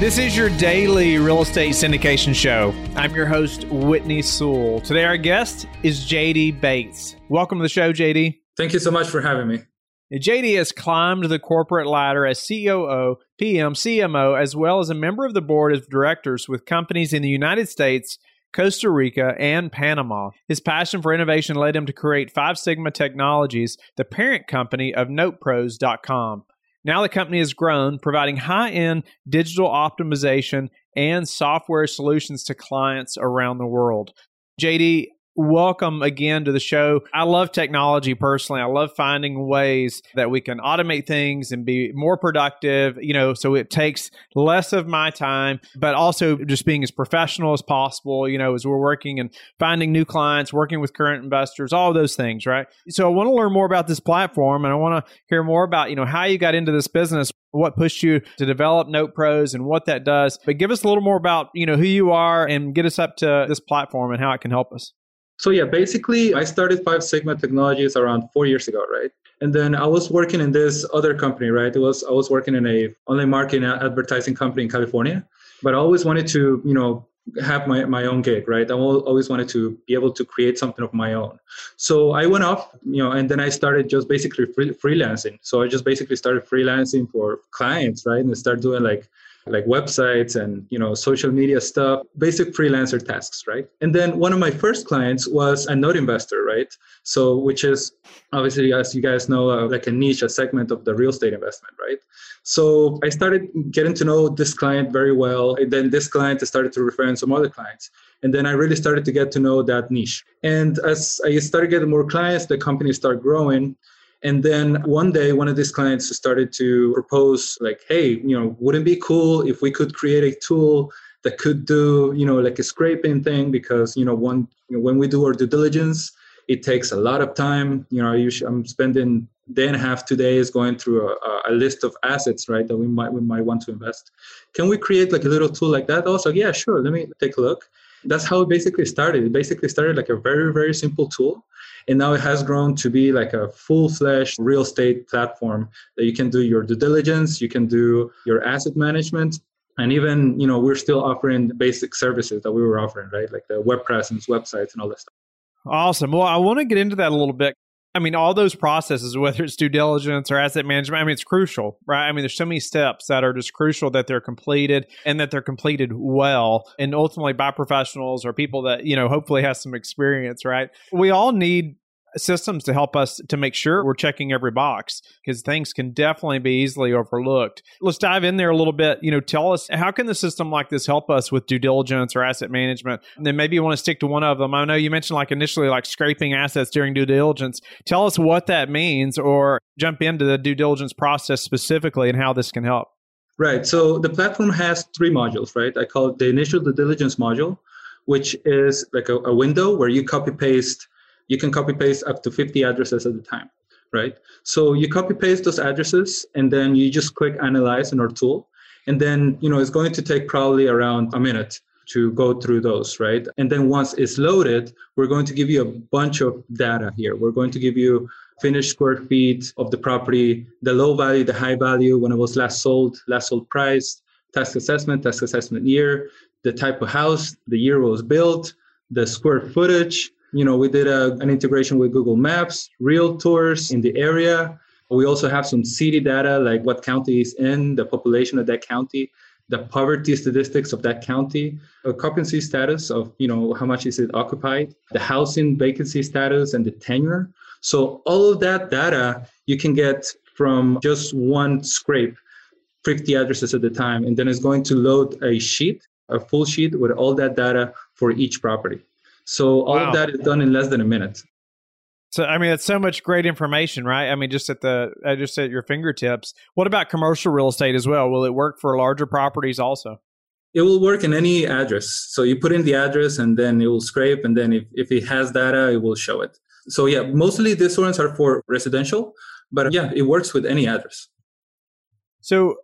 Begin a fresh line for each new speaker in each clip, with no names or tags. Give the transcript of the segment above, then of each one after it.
This is your daily real estate syndication show. I'm your host, Whitney Sewell. Today, our guest is JD Bates. Welcome to the show, JD.
Thank you so much for having me.
JD has climbed the corporate ladder as COO, PM, CMO, as well as a member of the board of directors with companies in the United States, Costa Rica, and Panama. His passion for innovation led him to create Five Sigma Technologies, the parent company of Noteproz.com. Now the company has grown, providing high end digital optimization and software solutions to clients around the world. JD, welcome again to the show. I love technology personally. I love finding ways that we can automate things and be more productive, you know, so it takes less of my time, but also just being as professional as possible, you know, as we're working and finding new clients, working with current investors, all those things, right? So I want to learn more about this platform and I want to hear more about, you know, how you got into this business what pushed you to develop Noteproz and what that does. But give us a little more about, you know, who you are and get us up to this platform and how it can help us.
So yeah, basically I started Five Sigma Technologies around four years ago, right? And then I was working in this other company, right? It was I was working in a online marketing advertising company in California, but I always wanted to, you know, have my, my own gig, right? I always wanted to be able to create something of my own. So I went off, you know, and then I started just basically free, freelancing. So I just basically started freelancing for clients, right? And I started doing like like websites and you know social media stuff basic freelancer tasks right? And then one of my first clients was a note investor right? So which is obviously as you guys know uh, like a niche a segment of the real estate investment right? So i started getting to know this client very well and then this client started to refer in some other clients and then i really started to get to know that niche. And as i started getting more clients the company started growing and then one day, one of these clients started to propose, like, hey, you know, wouldn't be cool if we could create a tool that could do, you know, like a scraping thing? Because, you know, one, you know, when we do our due diligence, it takes a lot of time. You know, I'm spending day and a half, two days going through a, a, list of assets, right, that we might we might want to invest. Can we create like a little tool like that? Also, yeah, sure. Let me take a look. That's how it basically started. It basically started like a very very simple tool and now it has grown to be like a full-fledged real estate platform that you can do your due diligence you can do your asset management and even you know we're still offering basic services that we were offering right? Like the web presence websites and all that stuff.
Awesome. Well i want to get into that a little bit I mean, all those processes, whether it's due diligence or asset management, I mean, it's crucial, right? I mean, there's so many steps that are just crucial that they're completed and that they're completed well and ultimately by professionals or people that, you know, hopefully has some experience, right? We all need systems to help us to make sure we're checking every box because things can definitely be easily overlooked. Let's dive in there a little bit. You know, tell us how can the system like this help us with due diligence or asset management? And then maybe you want to stick to one of them. I know you mentioned like initially like scraping assets during due diligence. Tell us what that means or jump into the due diligence process specifically and how this can help.
Right. So the platform has three modules, right? I call it the initial due diligence module, which is like a, a window where you copy paste you can copy paste up to 50 addresses at a time, right? So you copy paste those addresses and then you just click analyze in our tool. And then, you know, it's going to take probably around a minute to go through those, right? And then once it's loaded, we're going to give you a bunch of data here. We're going to give you finished square feet of the property, the low value, the high value, when it was last sold, last sold price, tax assessment, tax assessment year, the type of house, the year it was built, the square footage, you know, we did a, an integration with Google Maps, realtors in the area. We also have some city data, like what county is in, the population of that county, the poverty statistics of that county, occupancy status of, you know, how much is it occupied, the housing vacancy status, and the tenure. So all of that data you can get from just one scrape, 50 addresses at the time, and then it's going to load a sheet, a full sheet with all that data for each property. So all wow. of that is done in less than a minute.
So I mean, it's so much great information, right? I mean, just at the uh, just at your fingertips. What about commercial real estate as well? Will it work for larger properties also?
It will work in any address. So you put in the address, and then it will scrape, and then if if it has data, it will show it. So yeah, mostly these ones are for residential, but yeah, it works with any address.
So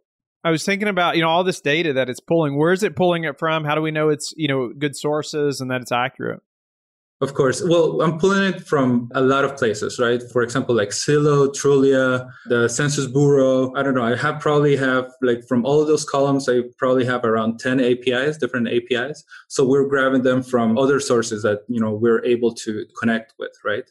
I was thinking about, you know, all this data that it's pulling. Where is it pulling it from? How do we know it's, you know, good sources and that it's accurate?
Of course. Well, I'm pulling it from a lot of places, right? For example, like Zillow, Trulia, the Census Bureau. I don't know. I have probably have like from all of those columns, I probably have around 10 APIs, different APIs. So we're grabbing them from other sources that, you know, we're able to connect with, right?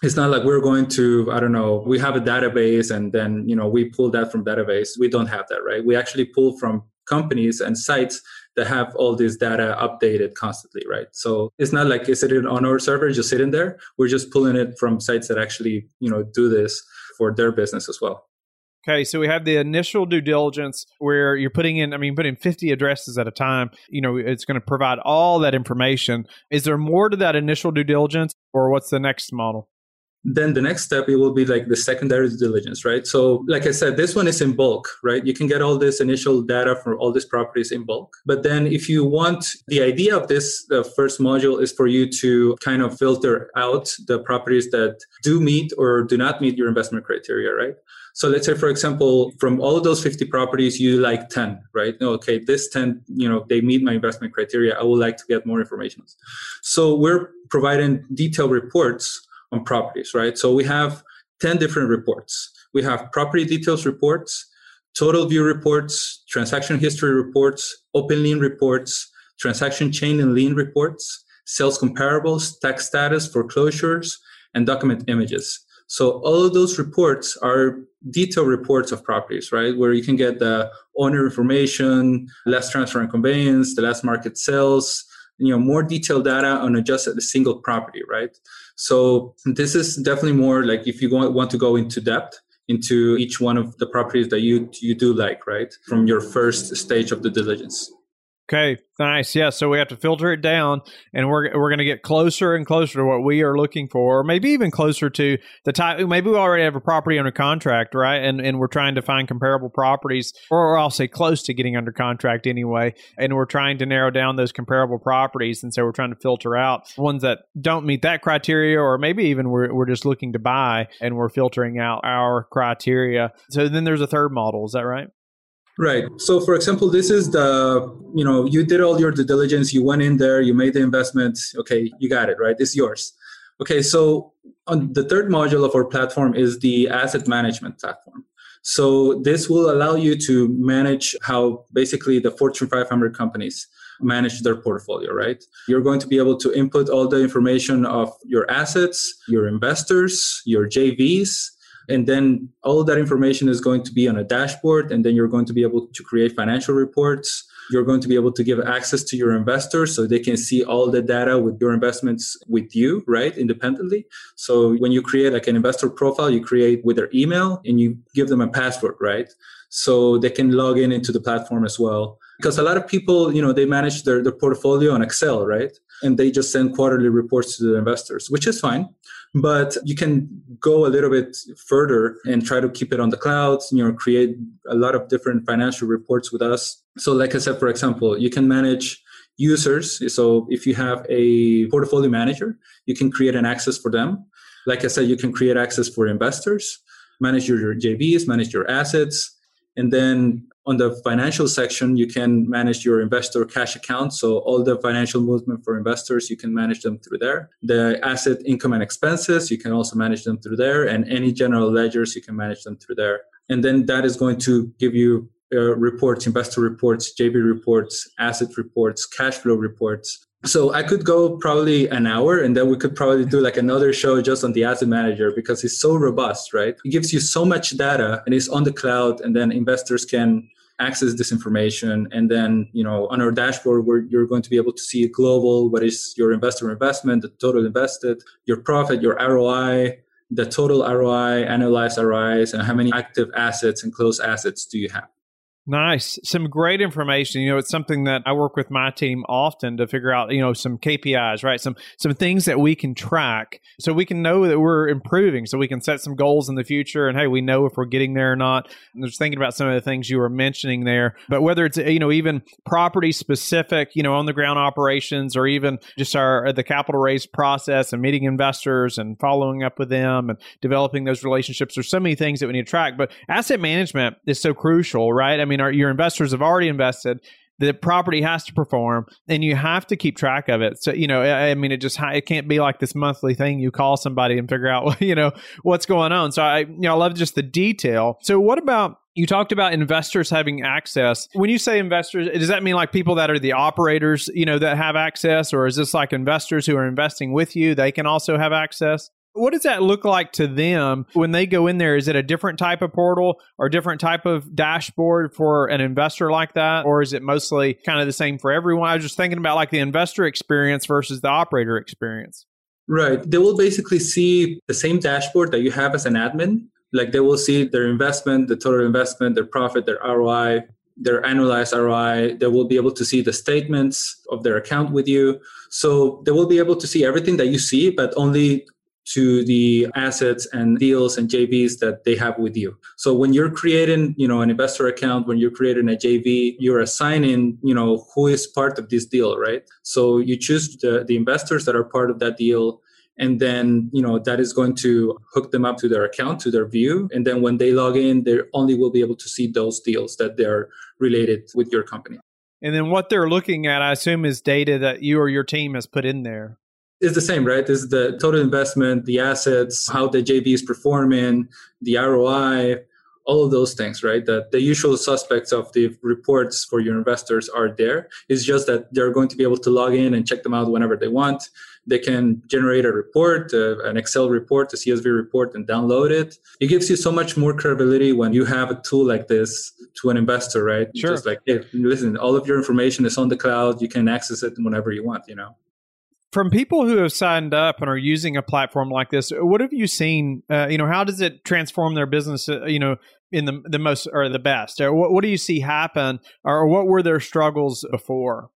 It's not like we're going to, I don't know, we have a database and then, you know, we pull that from database. We don't have that, right? We actually pull from companies and sites that have all this data updated constantly, right? So it's not like it's sitting on our server, just sitting there. We're just pulling it from sites that actually, you know, do this for their business as well.
Okay, so we have the initial due diligence where you're putting in, I mean, putting 50 addresses at a time. You know, it's going to provide all that information. Is there more to that initial due diligence, or what's the next model?
Then the next step it will be like the secondary diligence right? So like i said this one is in bulk right? You can get all this initial data from all these properties in bulk. But then if you want the idea of this the first module is for you to kind of filter out the properties that do meet or do not meet your investment criteria right? So let's say for example from all of those 50 properties you like 10 right? Okay this 10 you know they meet my investment criteria. I would like to get more information. So we're providing detailed reports on properties, right? So we have 10 different reports. We have property details reports, total view reports, transaction history reports, open lien reports, transaction chain and lien reports, sales comparables, tax status, foreclosures, and document images. So all of those reports are detailed reports of properties, right? Where you can get the owner information, last transfer and conveyance, the last market sales, you know, more detailed data on just a single property, right? So this is definitely more like if you want to go into depth into each one of the properties that you you do like, right? From your first stage of the diligence.
Okay, nice. Yeah, so we have to filter it down, and we're we're going to get closer and closer to what we are looking for, or maybe even closer to the type. Maybe we already have a property under contract, right? And and we're trying to find comparable properties, or I'll say close to getting under contract anyway. And we're trying to narrow down those comparable properties, and so we're trying to filter out ones that don't meet that criteria, or maybe even we're we're just looking to buy, and we're filtering out our criteria. So then there's a third model. Is that right?
Right. So, for example, this is the, you know, you did all your due diligence, you went in there, you made the investment. Okay, you got it, right? It's yours. Okay, so on the third module of our platform is the asset management platform. So, this will allow you to manage how basically the Fortune 500 companies manage their portfolio, right? You're going to be able to input all the information of your assets, your investors, your JVs, and then all that information is going to be on a dashboard. And then you're going to be able to create financial reports. You're going to be able to give access to your investors so they can see all the data with your investments with you, right? Independently. So when you create like an investor profile, you create with their email and you give them a password, right? So they can log in into the platform as well. Because a lot of people, you know, they manage their, their portfolio on Excel, right? And they just send quarterly reports to the investors, which is fine but you can go a little bit further and try to keep it on the cloud you know create a lot of different financial reports with us. So like i said for example you can manage users. So if you have a portfolio manager you can create an access for them. Like i said you can create access for investors manage your, your jvs manage your assets and then on the financial section, you can manage your investor cash account. So all the financial movement for investors, you can manage them through there. The asset income and expenses, you can also manage them through there. And any general ledgers, you can manage them through there. And then that is going to give you uh, reports, investor reports, JV reports, asset reports, cash flow reports. So I could go probably an hour and then we could probably do like another show just on the asset manager because it's so robust, right? It gives you so much data and it's on the cloud and then investors can access this information. And then you know on our dashboard where you're going to be able to see a global what is your investor investment the total invested your profit your roi the total roi annualized rois and how many active assets and closed assets do you have
Nice. Some great information. You know, it's something that I work with my team often to figure out, you know, some KPIs, right? Some some things that we can track so we can know that we're improving, so we can set some goals in the future and hey, we know if we're getting there or not. And just thinking about some of the things you were mentioning there. But whether it's you know, even property specific, you know, on the ground operations or even just our uh, the capital raise process and meeting investors and following up with them and developing those relationships. There's so many things that we need to track. But asset management is so crucial, right? I mean mean, our, your investors have already invested. The property has to perform, and you have to keep track of it. So, you know, I, I mean, it just it can't be like this monthly thing. You call somebody and figure out, you know, what's going on. So, I, you know, I love just the detail. So, what about you talked about investors having access. When you say investors, does that mean like people that are the operators, you know, that have access, or is this like investors who are investing with you? They can also have access. What does that look like to them when they go in there? Is it a different type of portal or different type of dashboard for an investor like that? Or is it mostly kind of the same for everyone? I was just thinking about like the investor experience versus the operator experience.
Right. They will basically see the same dashboard that you have as an admin. Like they will see their investment, the total investment, their profit, their ROI, their annualized ROI. They will be able to see the statements of their account with you. So they will be able to see everything that you see, but only to the assets and deals and JVs that they have with you. So when you're creating, you know, an investor account, when you're creating a JV, you're assigning, you know, who is part of this deal, right? So you choose the, the investors that are part of that deal and then you know that is going to hook them up to their account to their view and then when they log in they only will be able to see those deals that they're related with your company
and then what they're looking at i assume is data that you or your team has put in there
it's the same, right? It's the total investment, the assets, how the JV is performing, the ROI, all of those things, right? That the usual suspects of the reports for your investors are there. It's just that they're going to be able to log in and check them out whenever they want. They can generate a report, uh, an Excel report, a CSV report, and download it. It gives you so much more credibility when you have a tool like this to an investor, right?
Sure.
Just like, hey, listen, all of your information is on the cloud. You can access it whenever you want, you know?
From people who have signed up and are using a platform like this what have you seen uh, you know how does it transform their business uh, you know in the the most or the best or what, what do you see happen or what were their struggles before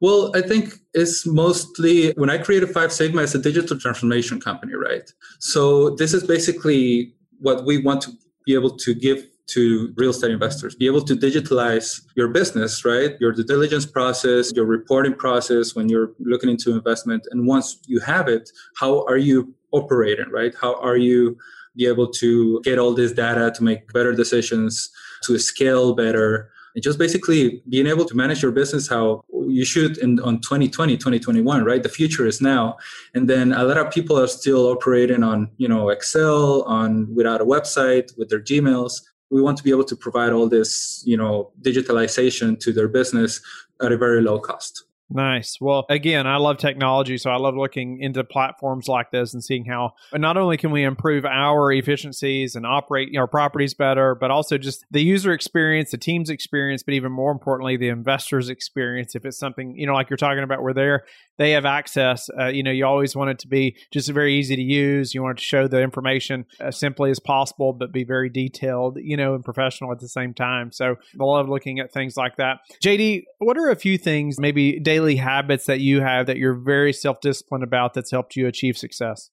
well, I think it's mostly when I created Five Sigma, it's a digital transformation company, right? So this is basically what we want to be able to give to real estate investors. Be able to digitalize your business right? Your due diligence process your reporting process when you're looking into investment. And once you have it how are you operating right? How are you be able to get all this data to make better decisions to scale better? And just basically being able to manage your business how you should in on 2020 2021 right? The future is now. And then a lot of people are still operating on you know excel on without a website with their gmails we want to be able to provide all this you know digitalization to their business at a very low cost
Nice. Well, again, I love technology, so I love looking into platforms like this and seeing how not only can we improve our efficiencies and operate our properties better, but also just the user experience, the team's experience, but even more importantly, the investor's experience. If it's something you know, like you're talking about, where they're they have access. Uh, you know, you always want it to be just very easy to use. You want to show the information as simply as possible, but be very detailed, you know, and professional at the same time. So I love looking at things like that. JD, what are a few things, maybe daily habits that you have that you're very self disciplined about that's helped you achieve success?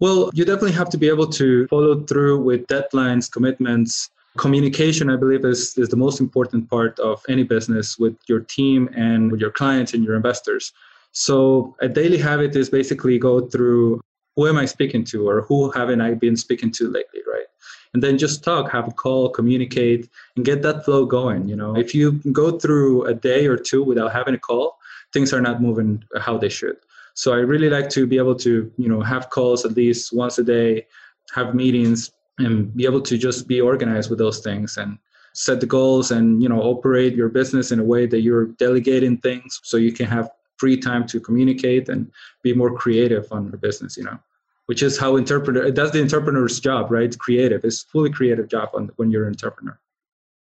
Well, you definitely have to be able to follow through with deadlines, commitments, communication i believe is, is the most important part of any business with your team and with your clients and your investors so a daily habit is basically go through who am I speaking to or who haven't I been speaking to lately, right? And then just talk, have a call, communicate, and get that flow going. You know, if you go through a day or two without having a call, things are not moving how they should. So I really like to be able to, you know, have calls at least once a day, have meetings, and be able to just be organized with those things and set the goals and you know operate your business in a way that you're delegating things so you can have free time to communicate and be more creative on the business you know which is how interpreter that's the interpreter's job right? It's creative. It's fully creative job on, when you're an entrepreneur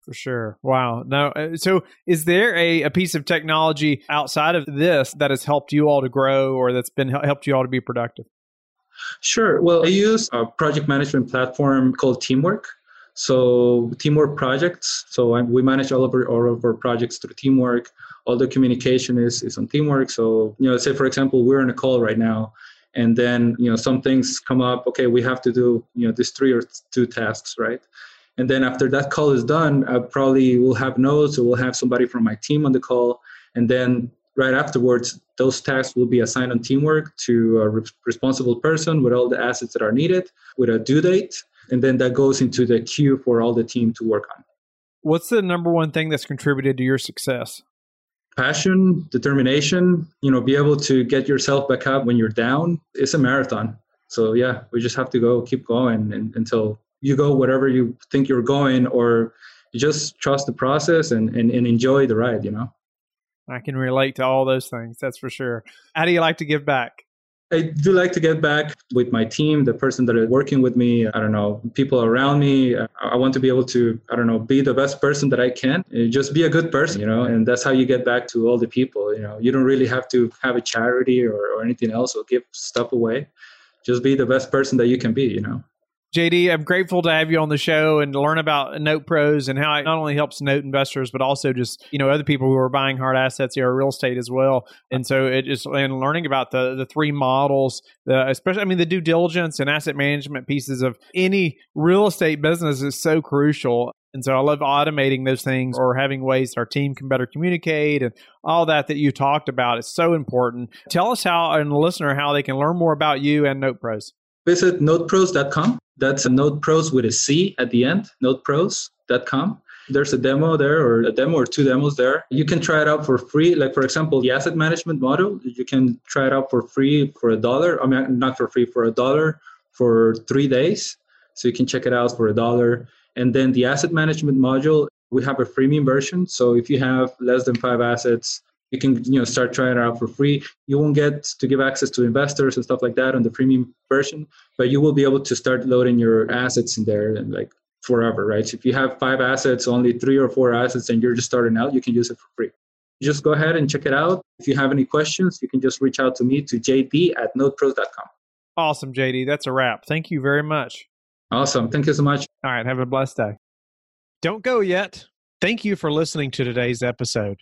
for sure. Wow. Now uh, so is there a, a piece of technology outside of this that has helped you all to grow or that's been helped you all to be productive?
Sure. Well i use a project management platform called teamwork. So teamwork projects. So we manage all of our, all of our projects through teamwork. All the communication is, is on teamwork. So, you know, say for example, we're on a call right now and then, you know, some things come up. Okay, we have to do, you know, these three or two tasks, right? And then after that call is done, I probably will have notes or we'll have somebody from my team on the call. And then right afterwards, those tasks will be assigned on teamwork to a re- responsible person with all the assets that are needed with a due date. And then that goes into the queue for all the team to work on.
What's the number one thing that's contributed to your success?
Passion, determination, you know, be able to get yourself back up when you're down. It's a marathon. So yeah, we just have to go, keep going and, until you go wherever you think you're going or you just trust the process and, and, and enjoy the ride, you know?
I can relate to all those things. That's for sure. How do you like to give back?
I do like to get back with my team, the person that is working with me. I don't know, people around me. I want to be able to, I don't know, be the best person that I can. Eh, just be a good person, you know, and that's how you get back to all the people. You know, you don't really have to have a charity or, or anything else or give stuff away. Just be the best person that you can be, you know.
JD, I'm grateful to have you on the show and learn about Noteproz and how it not only helps note investors, but also just, you know, other people who are buying hard assets or real estate as well. And so it just, and learning about the, the three models, the, especially, I mean, the due diligence and asset management pieces of any real estate business is so crucial. And so I love automating those things or having ways our team can better communicate and all that that you talked about is so important. Tell us how, and listener, how they can learn more about you and Noteproz.
Visit noteproz.com that's a Noteproz with a C at the end, noteproz.com. There's a demo there or a demo or two demos there. You can try it out for free. Like, for example, the asset management model, you can try it out for free for a dollar. I mean, not for free, for a dollar for three days. So you can check it out for a dollar. And then the asset management module, we have a freemium version. So if you have less than five assets, you can you know start trying it out for free. You won't get to give access to investors and stuff like that on the premium version but you will be able to start loading your assets in there and like forever right? So if you have five assets only three or four assets and you're just starting out you can use it for free. Just go ahead and check it out. If you have any questions you can just reach out to me to jd at noteproz.com
awesome jd that's a wrap. Thank you very much.
Awesome. Thank you so much.
All right. Have a blessed day. Don't go yet. Thank you for listening to today's episode